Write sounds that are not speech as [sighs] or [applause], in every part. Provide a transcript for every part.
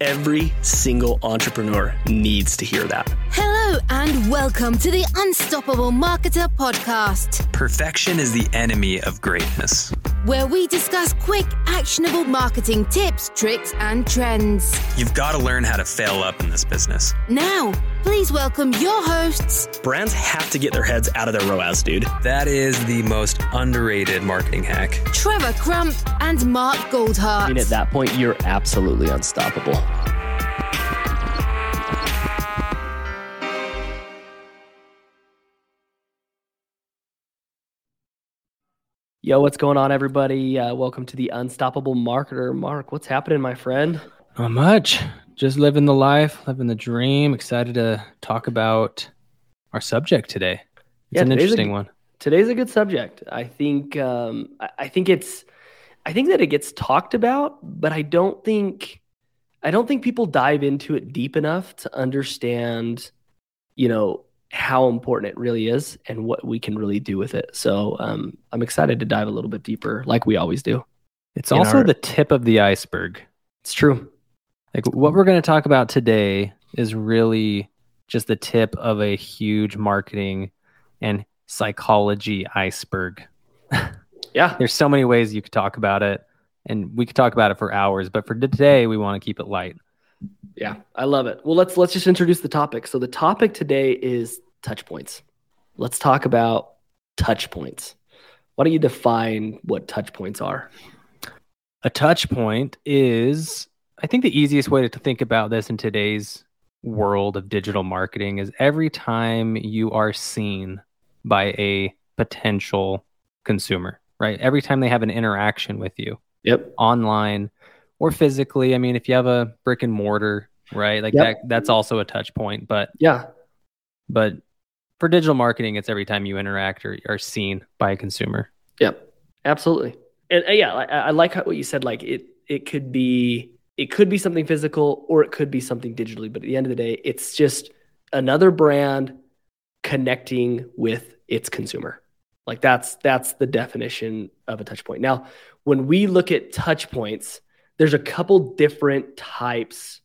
Every single entrepreneur needs to hear that. Hello, and welcome to the Unstoppable Marketer Podcast, Perfection is the enemy of greatness. Where we discuss quick, actionable marketing tips, tricks, and trends. You've got to learn how to fail up in this business. Now, please welcome your hosts, Brands have to get their heads out of their ROAS, dude. That is the most underrated marketing hack. Trevor Crump and Mark Goldhart. I mean, at that point, you're absolutely unstoppable. Yo, what's going on, everybody? Uh, welcome to the Unstoppable Marketer. Mark, what's happening, my friend? Not much. Just living the life, living the dream. Excited to talk about our subject today. It's Yeah, an a interesting g- one. Today's a good subject. I think. Um, I, I think it's. I think that it gets talked about, but I don't think. I don't think people dive into it deep enough to understand, you know, how important it really is and what we can really do with it. So um, I'm excited to dive a little bit deeper, like we always do. It's also our- the tip of the iceberg. It's true. Like what we're going to talk about today is really just the tip of a huge marketing and psychology iceberg. [laughs] Yeah. There's so many ways you could talk about it, and we could talk about it for hours. But for today, we want to keep it light. Yeah, I love it. Well, let's let's just introduce the topic. So the topic today is touch points. Let's talk about touch points. Why don't you define what touch points are? A touch point is, I think, the easiest way to think about this in today's world of digital marketing is every time you are seen by a potential consumer, right? Every time they have an interaction with you Yep. online or physically. I mean, if you have a brick and mortar, right? Like Yep. that, that's also a touch point. But, Yeah. but for digital marketing, it's every time you interact or are seen by a consumer. Yep. Absolutely. And uh, yeah, I, I like how, what you said. Like it, it could be, it could be something physical or it could be something digitally. But at the end of the day, it's just another brand connecting with its consumer. Like that's that's the definition of a touch point. Now, when we look at touch points, there's a couple different types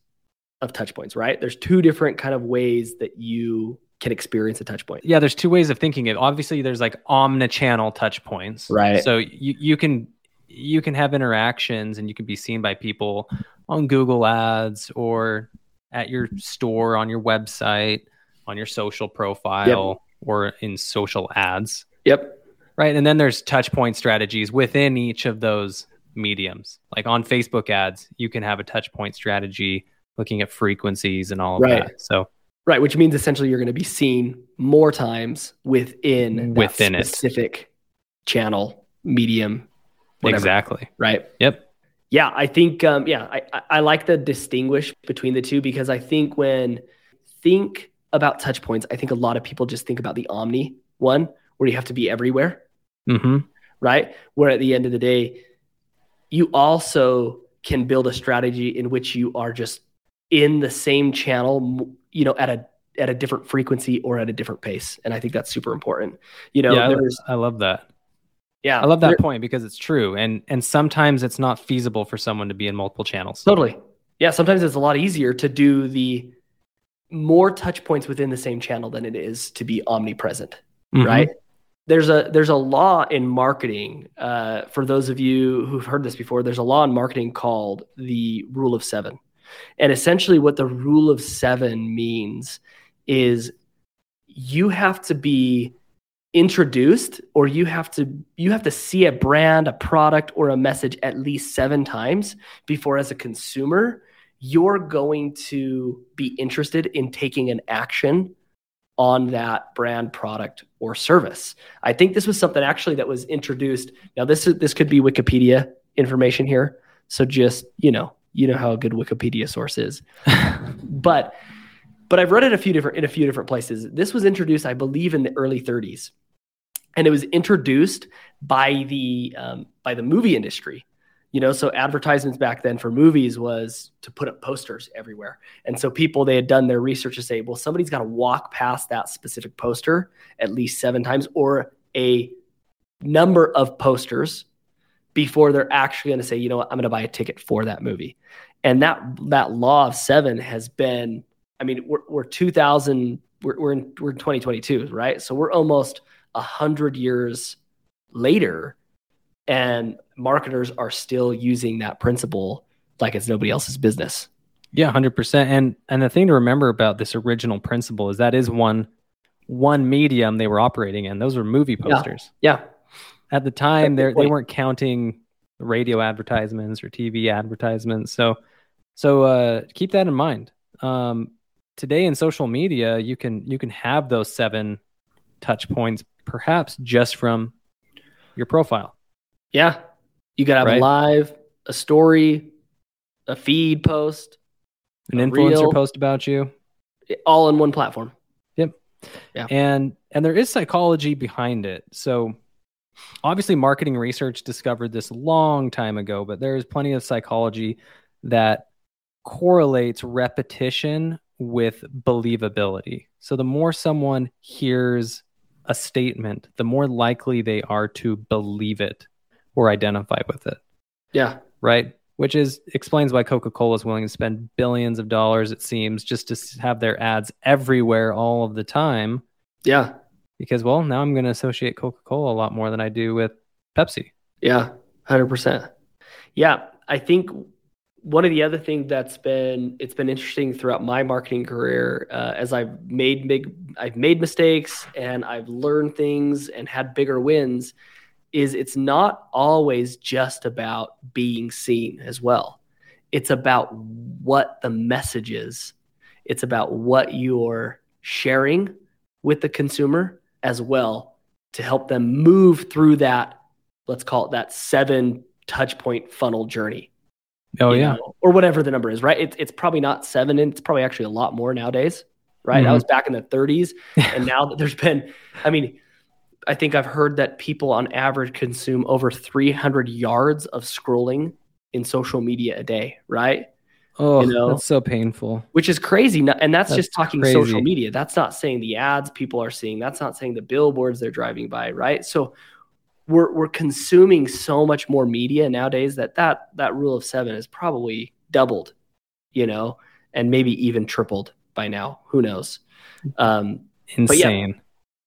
of touch points, right? There's two different kind of ways that you can experience a touch point. yeah there's two ways of thinking it obviously there's like omni-channel touch points Right. so you, you can you can have interactions and you can be seen by people on google ads or at your store on your website on your social profile or in social ads Yep. right and then there's touch point strategies within each of those mediums like on facebook ads you can have a touch point strategy looking at frequencies and all of Right. that so Right, which means essentially you're going to be seen more times within that Within it. specific channel, medium, whatever, exactly Right. yep Yeah, I think um, yeah, I, I- like the distinguish between the two because I think when think about touch points, I think a lot of people just think about the omni one where you have to be everywhere, hmm right? Where at the end of the day, you also can build a strategy in which you are just in the same channel, you know, at a at a different frequency or at a different pace, and I think that's super important. You know, yeah, I- there's I love that. yeah, I love that point because it's true, and and sometimes it's not feasible for someone to be in multiple channels. Totally. Yeah, sometimes it's a lot easier to do the more touch points within the same channel than it is to be omnipresent, Mhm. right? There's a there's a law in marketing. Uh, for those of you who've heard this before, there's a law in marketing called the rule of seven, and essentially what the rule of seven means is you have to be introduced or you have to you have to see a brand a product or a message at least seven times before as a consumer you're going to be interested in taking an action on that brand product or service i think this was something actually that was introduced now this is this could be wikipedia information here so just you know you know how a good wikipedia source is [laughs] but but I've read it a few different in a few different places. This was introduced, I believe, in the early 30s, and it was introduced by the um, by the movie industry. You know, so advertisements back then for movies was to put up posters everywhere, and so people they had done their research to say, well, somebody's got to walk past that specific poster at least seven times, or a number of posters before they're actually going to say, you know what, I'm going to buy a ticket for that movie. And that that law of seven has been, I mean, we're, we're 2000, we're, we're in we're in 2022, right? So we're almost a hundred years later, and marketers are still using that principle like it's nobody else's business. Yeah, hundred percent. And and the thing to remember about this original principle is that is one one medium they were operating in. Those were movie posters. Yeah. At the time, they they weren't counting radio advertisements or TV advertisements. So so uh, keep that in mind. Um, today in social media, you can you can have those seven touch points, perhaps just from your profile. Yeah. You got to have Right. a live, a story, a feed post, An influencer reel. post about you. all in one platform. Yep. Yeah. and and there is psychology behind it so obviously marketing research discovered this a long time ago but there is plenty of psychology that correlates repetition with believability so the more someone hears a statement the more likely they are to believe it or identify with it Yeah. right? Which is explains why Coca-Cola is willing to spend billions of dollars, it seems, just to have their ads everywhere all of the time. Yeah. Because, well, now I'm going to associate Coca-Cola a lot more than I do with Pepsi. Yeah, hundred percent. Yeah, I think one of the other things that's been it's been interesting throughout my marketing career uh, as I've made big I've made mistakes and I've learned things and had bigger wins is it's not always just about being seen as well. It's about what the message is. It's about what you're sharing with the consumer as well to help them move through that let's call it that seven touch point funnel journey. Oh, yeah. know, or whatever the number is, right? It's it's probably not seven, and it's probably actually a lot more nowadays, right? Mhm. I was back in the 30s, and now that there's been, I mean, I think I've heard that people on average consume over 300 yards of scrolling in social media a day, right? Oh, You know? that's so painful. Which is crazy, and that's, That's just talking social media. That's not saying the ads people are seeing. That's not saying the billboards they're driving by, right? So we're we're consuming so much more media nowadays that that that rule of seven is probably doubled, you know, and maybe even tripled by now. Who knows? Um, But yeah.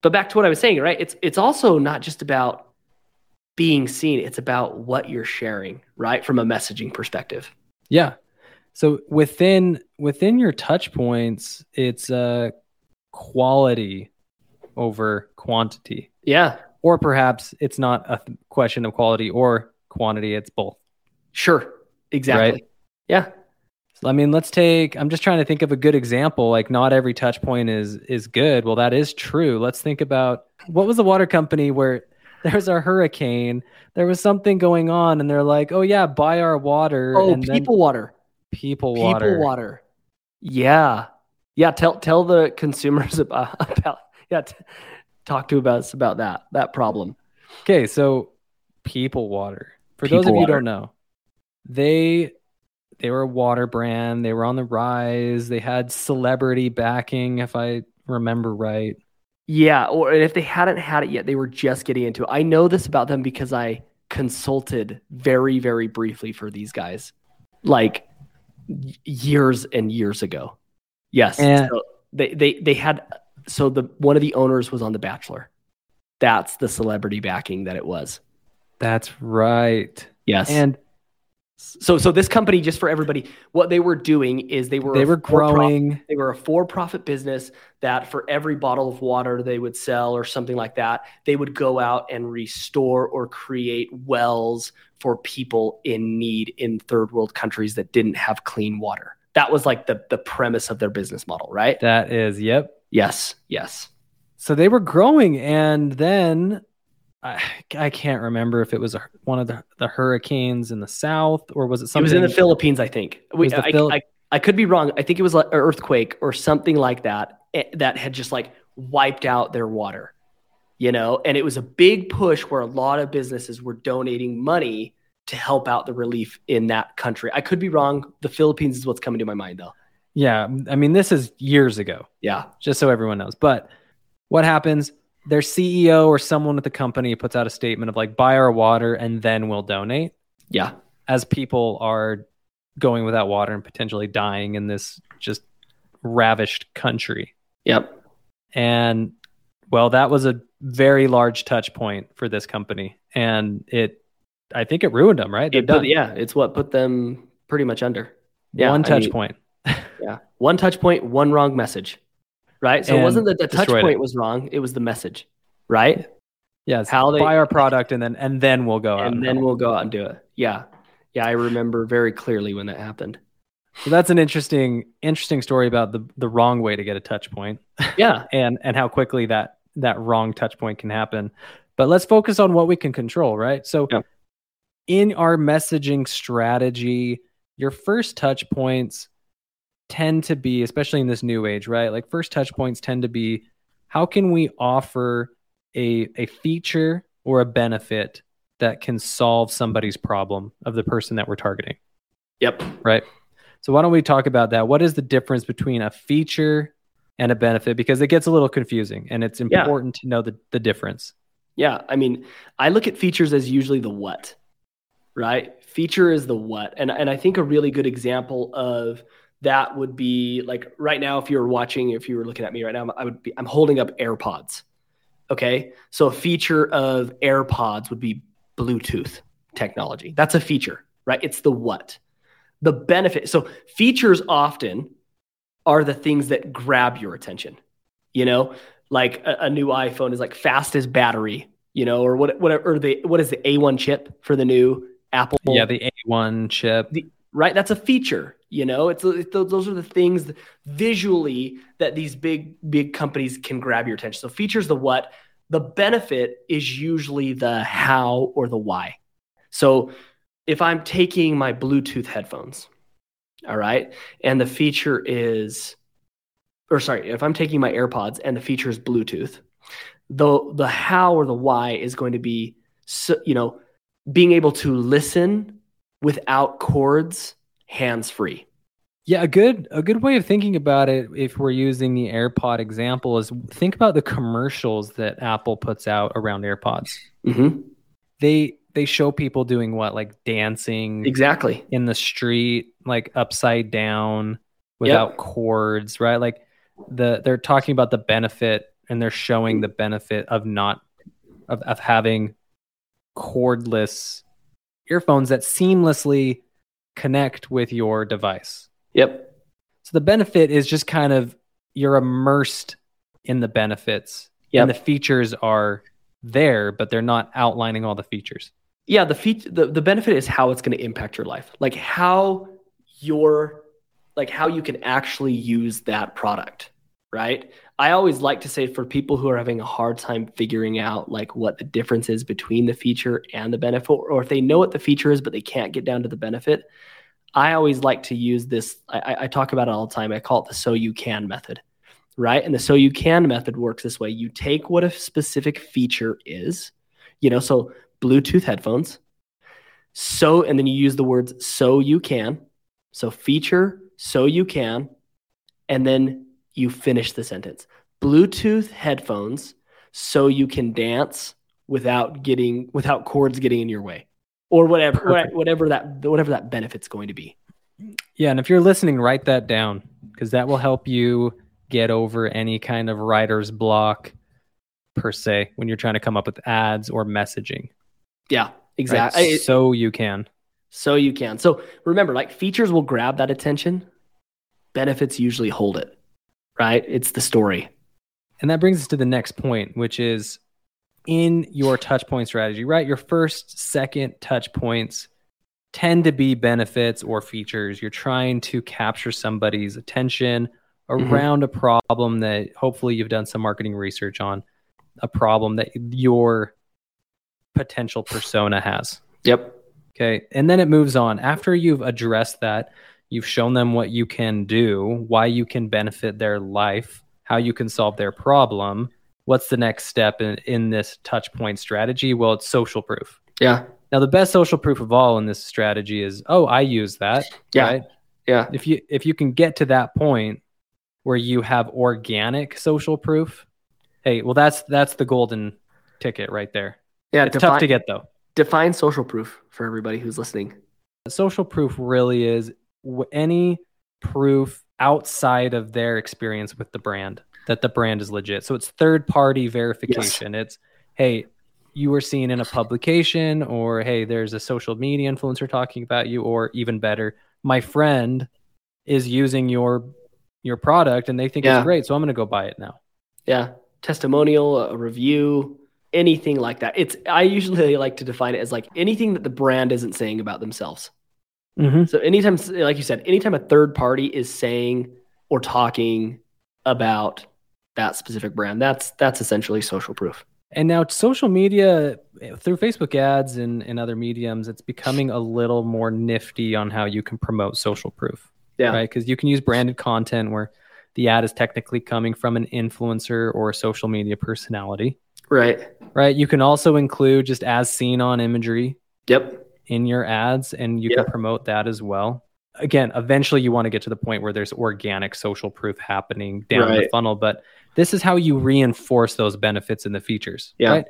But back to what I was saying, right? It's it's also not just about being seen; it's about what you're sharing, right? From a messaging perspective. Yeah. So within within your touch points, it's uh quality over quantity. Yeah, Or perhaps it's not a question of quality or quantity, it's both. sure, exactly. Right. Yeah, I mean, let's take I'm just trying to think of a good example. Like not every touch point is is good. Well, that is true. Let's think about what was the water company where [laughs] there's a hurricane, there was something going on and they're like, "Oh yeah, buy our water." Oh, and people water. people water. People water. water. Yeah. Yeah. Tell tell the consumers [laughs] about, about yeah. T- talk to us about that that problem. Okay, so people water. For those of People you who don't know, they they were a water brand. They were on the rise. They had celebrity backing, if I remember right. Yeah. Or if they hadn't had it yet, they were just getting into it. I know this about them because I consulted very very briefly for these guys, like years and years ago. Yes. And- so they they they had so the one of the owners was on The Bachelor. That's the celebrity backing that it was. That's right. Yes. And So, so this company, just for everybody, what they were doing is they were they were growing. They were a for-profit business that for every bottle of water they would sell or something like that, they would go out and restore or create wells for people in need in third world countries that didn't have clean water. That was like the the premise of their business model, right? That is, yep. Yes, yes. So they were growing, and then I, I can't remember if it was a, one of the, the hurricanes in the south or was it something? It was in the Philippines, I think. We, I, Phil- I, I could be wrong. I think it was like an earthquake or something like that eh, that had just like wiped out their water, you know. And it was a big push where a lot of businesses were donating money to help out the relief in that country. I could be wrong. The Philippines is what's coming to my mind, though. Yeah, I mean, this is years ago. Yeah, just so everyone knows. But what happens? Their CEO or someone at the company puts out a statement of like buy our water and then we'll donate Yeah. as people are going without water and potentially dying in this just ravished country. Yep. And well, that was a very large touch point for this company. And it, I think it ruined them, right? It put- yeah, it's what put them pretty much under. Yeah, One I touch mean, point. [laughs] Yeah. One touch point, one wrong message. Right? So it wasn't that the touch point it. was wrong, it was the message. Right? Yes. How they- buy our product and then and then we'll go out. and then we'll go out and do it. Yeah. Yeah, I remember very clearly when that happened. So that's an interesting interesting story about the the wrong way to get a touch point Yeah. [laughs] and and how quickly that that wrong touch point can happen. But let's focus on what we can control, right? So Yep. in our messaging strategy, your first touch points tend to be especially in this new age, right? Like first touch points tend to be how can we offer a a feature or a benefit that can solve somebody's problem of the person that we're targeting Yep. right? So why don't we talk about that? What is the difference between a feature and a benefit? Because it gets a little confusing, and it's Yeah. important to know the, the difference. Yeah, I mean, I look at features as usually the what, right? Feature is the what, and and I think a really good example of that would be like right now, if you were watching, if you were looking at me right now, I would be I'm holding up AirPods. Okay, so a feature of AirPods would be Bluetooth technology. That's a feature, right? It's the what, the benefit. So features often are the things that grab your attention. You know, like a, a new iPhone is like fastest battery, you know, or what whatever or the what is the A1 chip for the new Apple? yeah, the A1 chip. right. That's a feature, you know. It's, it's those are the things visually that these big big companies can grab your attention. So features the what, the benefit is usually the how or the why. So if I'm taking my Bluetooth headphones, all right, and the feature is or sorry, if I'm taking my AirPods and the feature is Bluetooth, the the how or the why is going to be so, you know being able to listen without cords, hands free. Yeah, a good a good way of thinking about it, if we're using the AirPod example, is think about the commercials that Apple puts out around AirPods. Mm-hmm. They they show people doing what, like dancing Exactly. in the street, like upside down without cords, right? Like the they're talking about the benefit and they're showing the benefit of not of, of having cordless earphones that seamlessly connect with your device. Yep. So the benefit is just kind of you're immersed in the benefits Yep. and the features are there, but they're not outlining all the features. Yeah, the feature the, the benefit is how it's going to impact your life. Like how your like how you can actually use that product, right? I always like to say for people who are having a hard time figuring out like what the difference is between the feature and the benefit or if they know what the feature is but they can't get down to the benefit, I always like to use this I, I- talk about it all the time. I call it the so you can method. Right? And the so you can method works this way. You take what a specific feature is, you know, so Bluetooth headphones. So, and then you use the words so you can. So, feature, so you can. And then you finish the sentence Bluetooth headphones, so you can dance without getting, without cords getting in your way or whatever, Perfect. whatever that, whatever that benefit's going to be. Yeah, and if you're listening, write that down because that will help you get over any kind of writer's block per se when you're trying to come up with ads or messaging. Yeah, right? exactly. So you can. So you can. So remember, like features will grab that attention, benefits usually hold it, right? It's the story. And that brings us to the next point, which is in your touch point strategy, right? Your first, second touch points tend to be benefits or features. You're trying to capture somebody's attention Mhm. around a problem that hopefully you've done some marketing research on, a problem that your potential persona has. Yep. Okay. And then it moves on. After you've addressed that, you've shown them what you can do, why you can benefit their life, how you can solve their problem. What's the next step in, in this touch point strategy? Well, it's social proof. Yeah. Now, the best social proof of all in this strategy is, oh, I use that. Yeah. Right? Yeah. If you if you can get to that point where you have organic social proof, Hey, well that's that's the golden ticket right there. Yeah, It's define, tough to get though. define social proof for everybody who's listening. Social proof really is any proof outside of their experience with the brand that the brand is legit. So it's third party verification. It's hey, you were seen in a publication or hey, there's a social media influencer talking about you or even better, my friend is using your your product and they think Yeah. it's great, so I'm going to go buy it now. Yeah, testimonial, a review, anything like that. It's I usually like to define it as like anything that the brand isn't saying about themselves. Mm-hmm. So anytime, like you said, anytime a third party is saying or talking about that specific brand, that's that's essentially social proof. And now social media through Facebook ads and, and other mediums, it's becoming a little more nifty on how you can promote social proof. Yeah. Right. Because you can use branded content where the ad is technically coming from an influencer or a social media personality. Right. Right. You can also include just as seen on imagery Yep. In your ads and you Yeah. can promote that as well. Again, eventually you want to get to the point where there's organic social proof happening down the funnel, but this is how you reinforce those benefits and the features. Yeah. Right?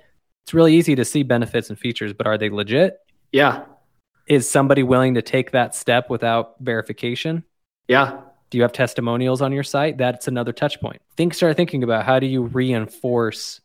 It's really easy to see benefits and features, but are they legit? Yeah. Is somebody willing to take that step without verification? Yeah. Do you have testimonials on your site? That's another touch point. Think start thinking about how do you reinforce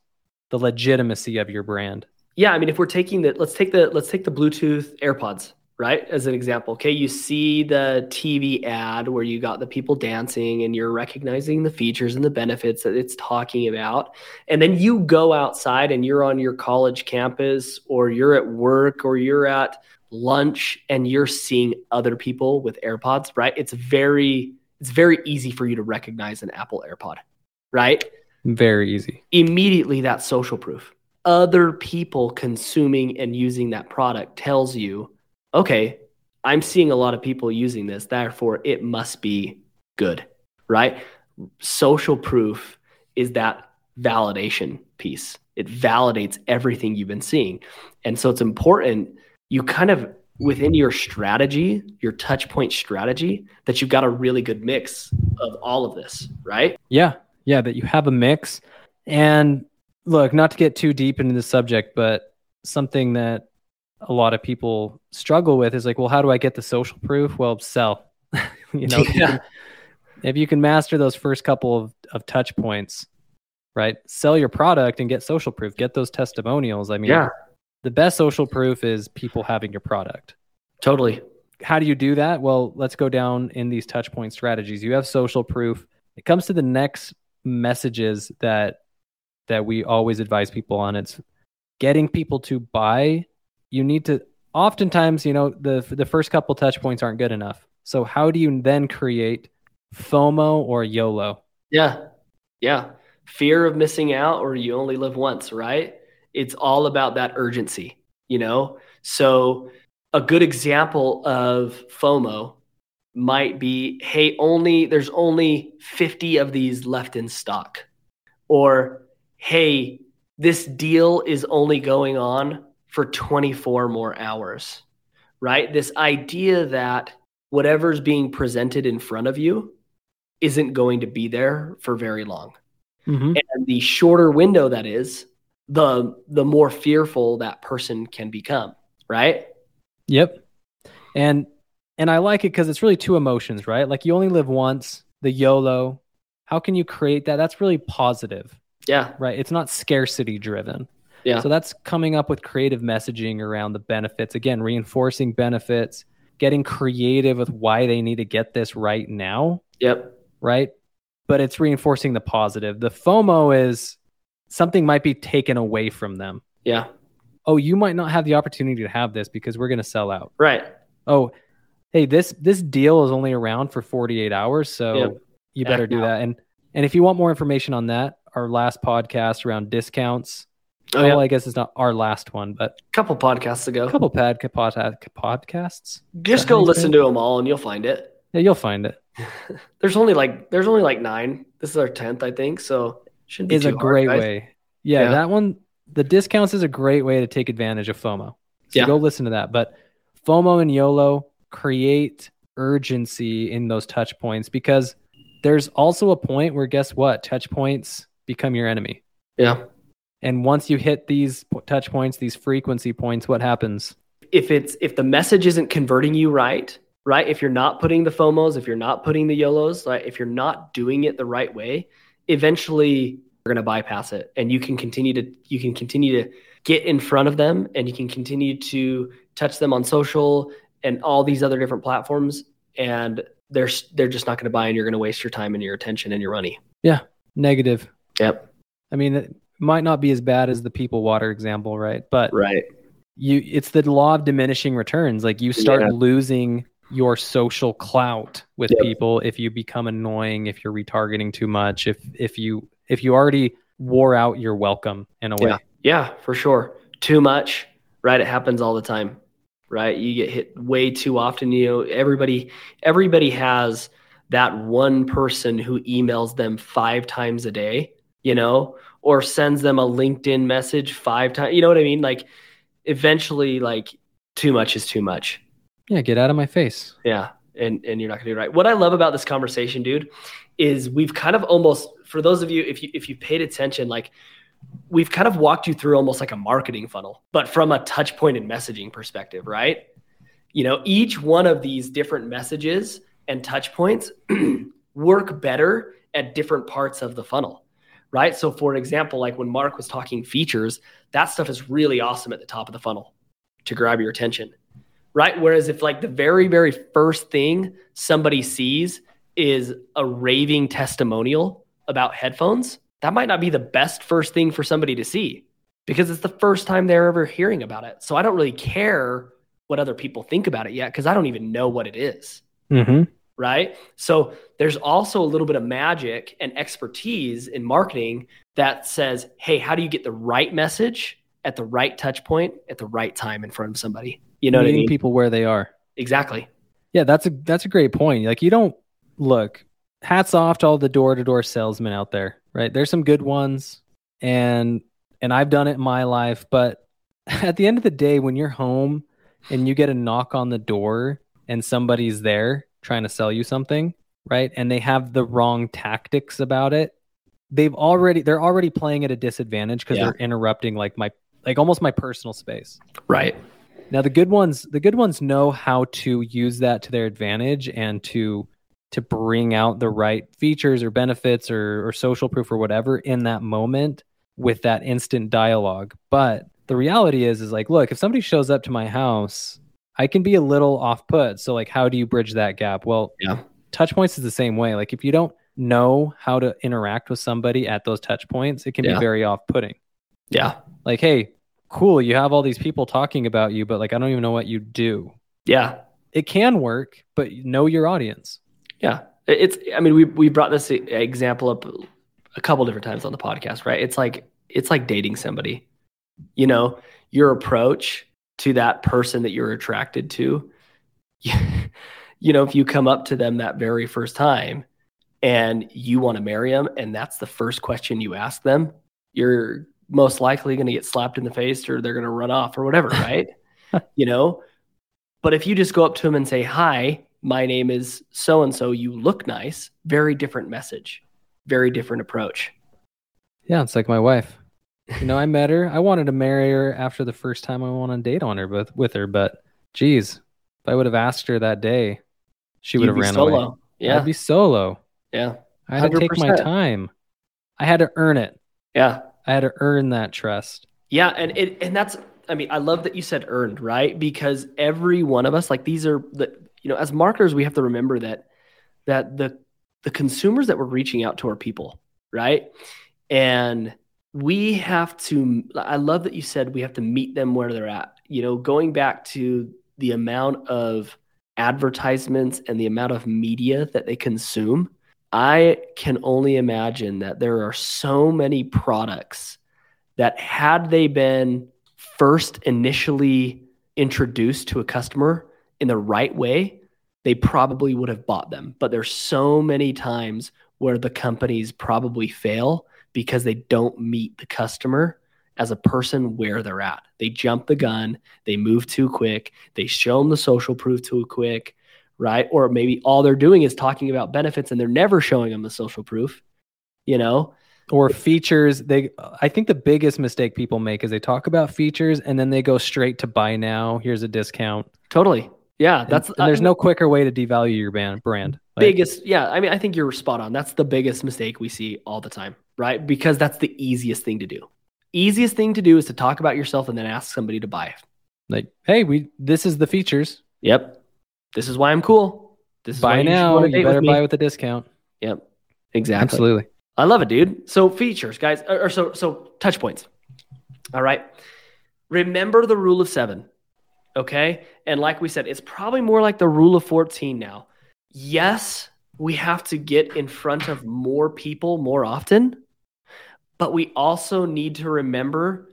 the legitimacy of your brand? Yeah. I mean, if we're taking the let's take the let's take the Bluetooth AirPods, right? As an example. Okay. You see the TV ad where you got the people dancing and you're recognizing the features and the benefits that it's talking about. And then you go outside and you're on your college campus or you're at work or you're at lunch and you're seeing other people with AirPods, right? It's very it's very easy for you to recognize an Apple AirPod, right? Very easy. Immediately that's social proof. Other people consuming and using that product tells you, okay, I'm seeing a lot of people using this, therefore it must be good, right? Social proof is that validation piece. It validates everything you've been seeing. And so it's important you kind of within your strategy, your touch point strategy, that you've got a really good mix of all of this, right? Yeah. Yeah. That you have a mix. And look, not to get too deep into the subject, but something that a lot of people struggle with is like, well, how do I get the social proof? Well, sell. [laughs] you know, if, you can, if you can master those first couple of, of touch points, right? Sell your product and get social proof, get those testimonials. I mean, Yeah. the best social proof is people having your product. Totally. how do you do that? Well, let's go down in these touch point strategies. You have social proof. It comes to the next messages that that we always advise people on. It's getting people to buy. You need to oftentimes, you know, the the first couple touch points aren't good enough. So how do you then create FOMO or YOLO? Yeah. Yeah. Fear of missing out or you only live once, right? It's all about that urgency, you know? So a good example of FOMO might be, hey, only there's only 50 of these left in stock. Or hey, this deal is only going on for 24 more hours. Right? This idea that whatever's being presented in front of you isn't going to be there for very long. Mm-hmm. And the shorter window that is, the the more fearful that person can become, right? Yep. And and I like it because it's really two emotions, right? Like you only live once, the YOLO. How can you create that? That's really positive, Yeah. right? It's not scarcity driven. Yeah. So that's coming up with creative messaging around the benefits. Again, reinforcing benefits, getting creative with why they need to get this right now, Yep. right? But it's reinforcing the positive. The FOMO is something might be taken away from them. Yeah. Oh, you might not have the opportunity to have this because we're going to sell out. Right. oh hey this this deal is only around for 48 hours so Yeah. you better Act do now. that and and if you want more information on that our last podcast around discounts Oh, well yeah. i guess it's not our last one but A couple podcasts ago. a couple pad pod, podcasts Just go listen to them all and you'll find it. yeah you'll find it [laughs] There's only like there's only like nine. This is our tenth, I think. So shouldn't be is a hard, great way yeah, Yeah. that one the discounts is a great way to take advantage of fomo so Yeah. go listen to that but fomo and yolo create urgency in those touch points because there's also a point where guess what touch points become your enemy Yeah. And once you hit these touch points, these frequency points, what happens? If it's if the message isn't converting you right, right? If you're not putting the FOMOs, if you're not putting the YOLOs, like if you're not doing it the right way, eventually you're going to bypass it and you can continue to you can continue to get in front of them and you can continue to touch them on social and all these other different platforms and they're they're just not going to buy and you're going to waste your time and your attention and your money. Yeah, negative. Yep. I mean, it might not be as bad as the people water example, right? But Right. you it's the law of diminishing returns. Like you start Yeah. losing your social clout with Yep. people if you become annoying, if you're retargeting too much, if if you if you already wore out your welcome in a way. Yeah. Yeah, for sure. Too much, right? It happens all the time, right? You get hit way too often. You know, everybody, everybody has that one person who emails them five times a day, you know, or sends them a LinkedIn message five times. You know what I mean? Like, eventually, like, too much is too much. Yeah, get out of my face. Yeah. And and you're not gonna do right. What I love about this conversation, dude, is we've kind of almost for those of you, if you if you paid attention, like we've kind of walked you through almost like a marketing funnel, but from a touch point and messaging perspective, right? You know, each one of these different messages and touch points [clears throat] work better at different parts of the funnel. Right. So for example, like when Mark was talking features, that stuff is really awesome at the top of the funnel to grab your attention right? Whereas if like the very, very first thing somebody sees is a raving testimonial about headphones, that might not be the best first thing for somebody to see because it's the first time they're ever hearing about it. So I don't really care what other people think about it yet because I don't even know what it is. Mm-hmm. Right. So there's also a little bit of magic and expertise in marketing that says, hey, how do you get the right message at the right touch point at the right time in front of somebody? You know what I mean? people where they are. Exactly. Yeah, that's a that's a great point. Like you don't look. Hats off to all the door to door salesmen out there, right? There's some good ones, and and I've done it in my life. But [laughs] at the end of the day, when you're home and you get a knock on the door and somebody's there trying to sell you something, right? And they have the wrong tactics about it. They've already they're already playing at a disadvantage because Yeah. they're interrupting like my like almost my personal space. Right. Now the good ones, the good ones know how to use that to their advantage and to to bring out the right features or benefits or, or social proof or whatever in that moment with that instant dialogue. But the reality is, is like, look, if somebody shows up to my house, I can be a little off put. So like, how do you bridge that gap? Well, Yeah. touch points is the same way. Like if you don't know how to interact with somebody at those touch points, it can Yeah. be very off putting Yeah. like hey cool you have all these people talking about you but like i don't even know what you do Yeah. it can work but know your audience Yeah. It's, I mean, we, we brought this example up a couple different times on the podcast, right? It's like, it's like dating somebody, you know, your approach to that person that you're attracted to, [laughs] you know, if you come up to them that very first time and you want to marry them and that's the first question you ask them, you're most likely going to get slapped in the face or they're going to run off or whatever, [laughs] right? you know, but if you just go up to them and say, Hi, my name is so and so, you look nice, very different message, very different approach. yeah it's like my wife you know i met her i wanted to marry her after the first time i went on a date on her with, with her but geez if i would have asked her that day she would You'd have ran solo. away Yeah. i'd be solo yeah. i had to take my time i had to earn it Yeah. i had to earn that trust Yeah. And it, and that's, I mean, I love that you said earned, right? Because every one of us, like these are the, you know, as marketers, we have to remember that, that the, the consumers that we're reaching out to are people, right? And we have to, I love that you said we have to meet them where they're at. You know, going back to the amount of advertisements and the amount of media that they consume, I can only imagine that there are so many products that had they been first initially introduced to a customer in the right way, they probably would have bought them. But there's so many times where the companies probably fail because they don't meet the customer as a person where they're at. They jump the gun, they move too quick, they show them the social proof too quick, right? Or maybe all they're doing is talking about benefits and they're never showing them the social proof, you know? or features they i think the biggest mistake people make is they talk about features and then they go straight to buy now here's a discount Totally. Yeah, And- that's and there's uh, no quicker way to devalue your band, brand Like, biggest. Yeah, I mean, I think you're spot on. That's the biggest mistake we see all the time, right? Because that's the easiest thing to do. Easiest thing to do is to talk about yourself and then ask somebody to buy. it. like hey we this is the features Yep. This is why I'm cool. This is why buy you now wanna you better me. buy with a discount Yep. Exactly. absolutely I love it, dude. So features, guys, or, or so so touch points. All right. Remember the rule of seven. Okay. And like we said, it's probably more like the rule of 14 now. Yes, we have to get in front of more people more often, but we also need to remember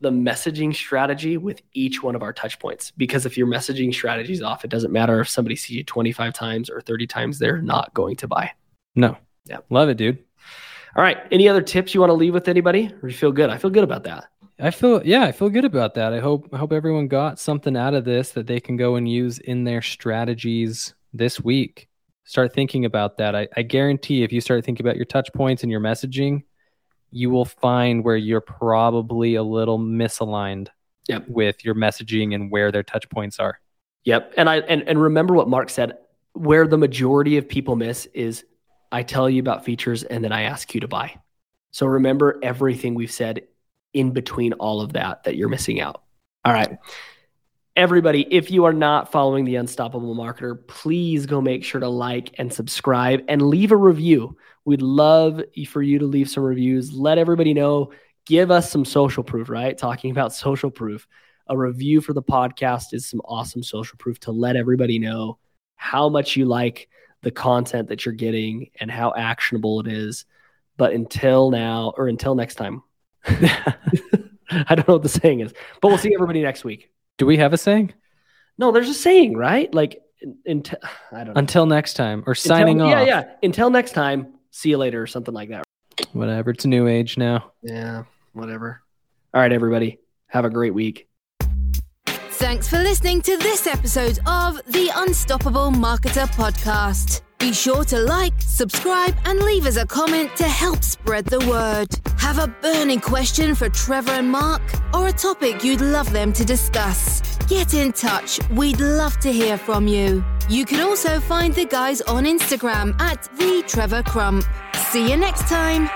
the messaging strategy with each one of our touch points. Because if your messaging strategy is off, it doesn't matter if somebody sees you 25 times or 30 times, they're not going to buy. no Yeah. love it dude All right. Any other tips you want to leave with anybody? Or you feel good? I feel good about that. I feel yeah, I feel good about that. I hope I hope everyone got something out of this that they can go and use in their strategies this week. Start thinking about that. I, I guarantee if you start thinking about your touch points and your messaging, you will find where you're probably a little misaligned Yep. with your messaging and where their touch points are. Yep. And I and, and remember what Mark said, where the majority of people miss is I tell you about features and then I ask you to buy. So remember everything we've said in between all of that that you're missing out. All right. Everybody, if you are not following the Unstoppable Marketer, please go make sure to like and subscribe and leave a review. We'd love for you to leave some reviews. Let everybody know. Give us some social proof, right? Talking about [laughs] social proof. A review for the podcast is some awesome social proof to let everybody know how much you like the content that you're getting and how actionable it is. But until now, or until next time, [laughs] I don't know what the saying is, but we'll see everybody next week. Do we have a saying? No, there's a saying, right? Like, in [sighs] I don't know. Until next time or Until- signing off. Yeah, yeah. Until next time, see you later or something like that. Whatever. It's a new age now. Yeah, whatever. All right, everybody. Have a great week. Thanks for listening to this episode of the Unstoppable Marketer Podcast. Be sure to like, subscribe, and leave us a comment to help spread the word. Have a burning question for Trevor and Mark, or a topic you'd love them to discuss? Get in touch. We'd love to hear from you. You can also find the guys on Instagram at the Trevor Crump. See you next time.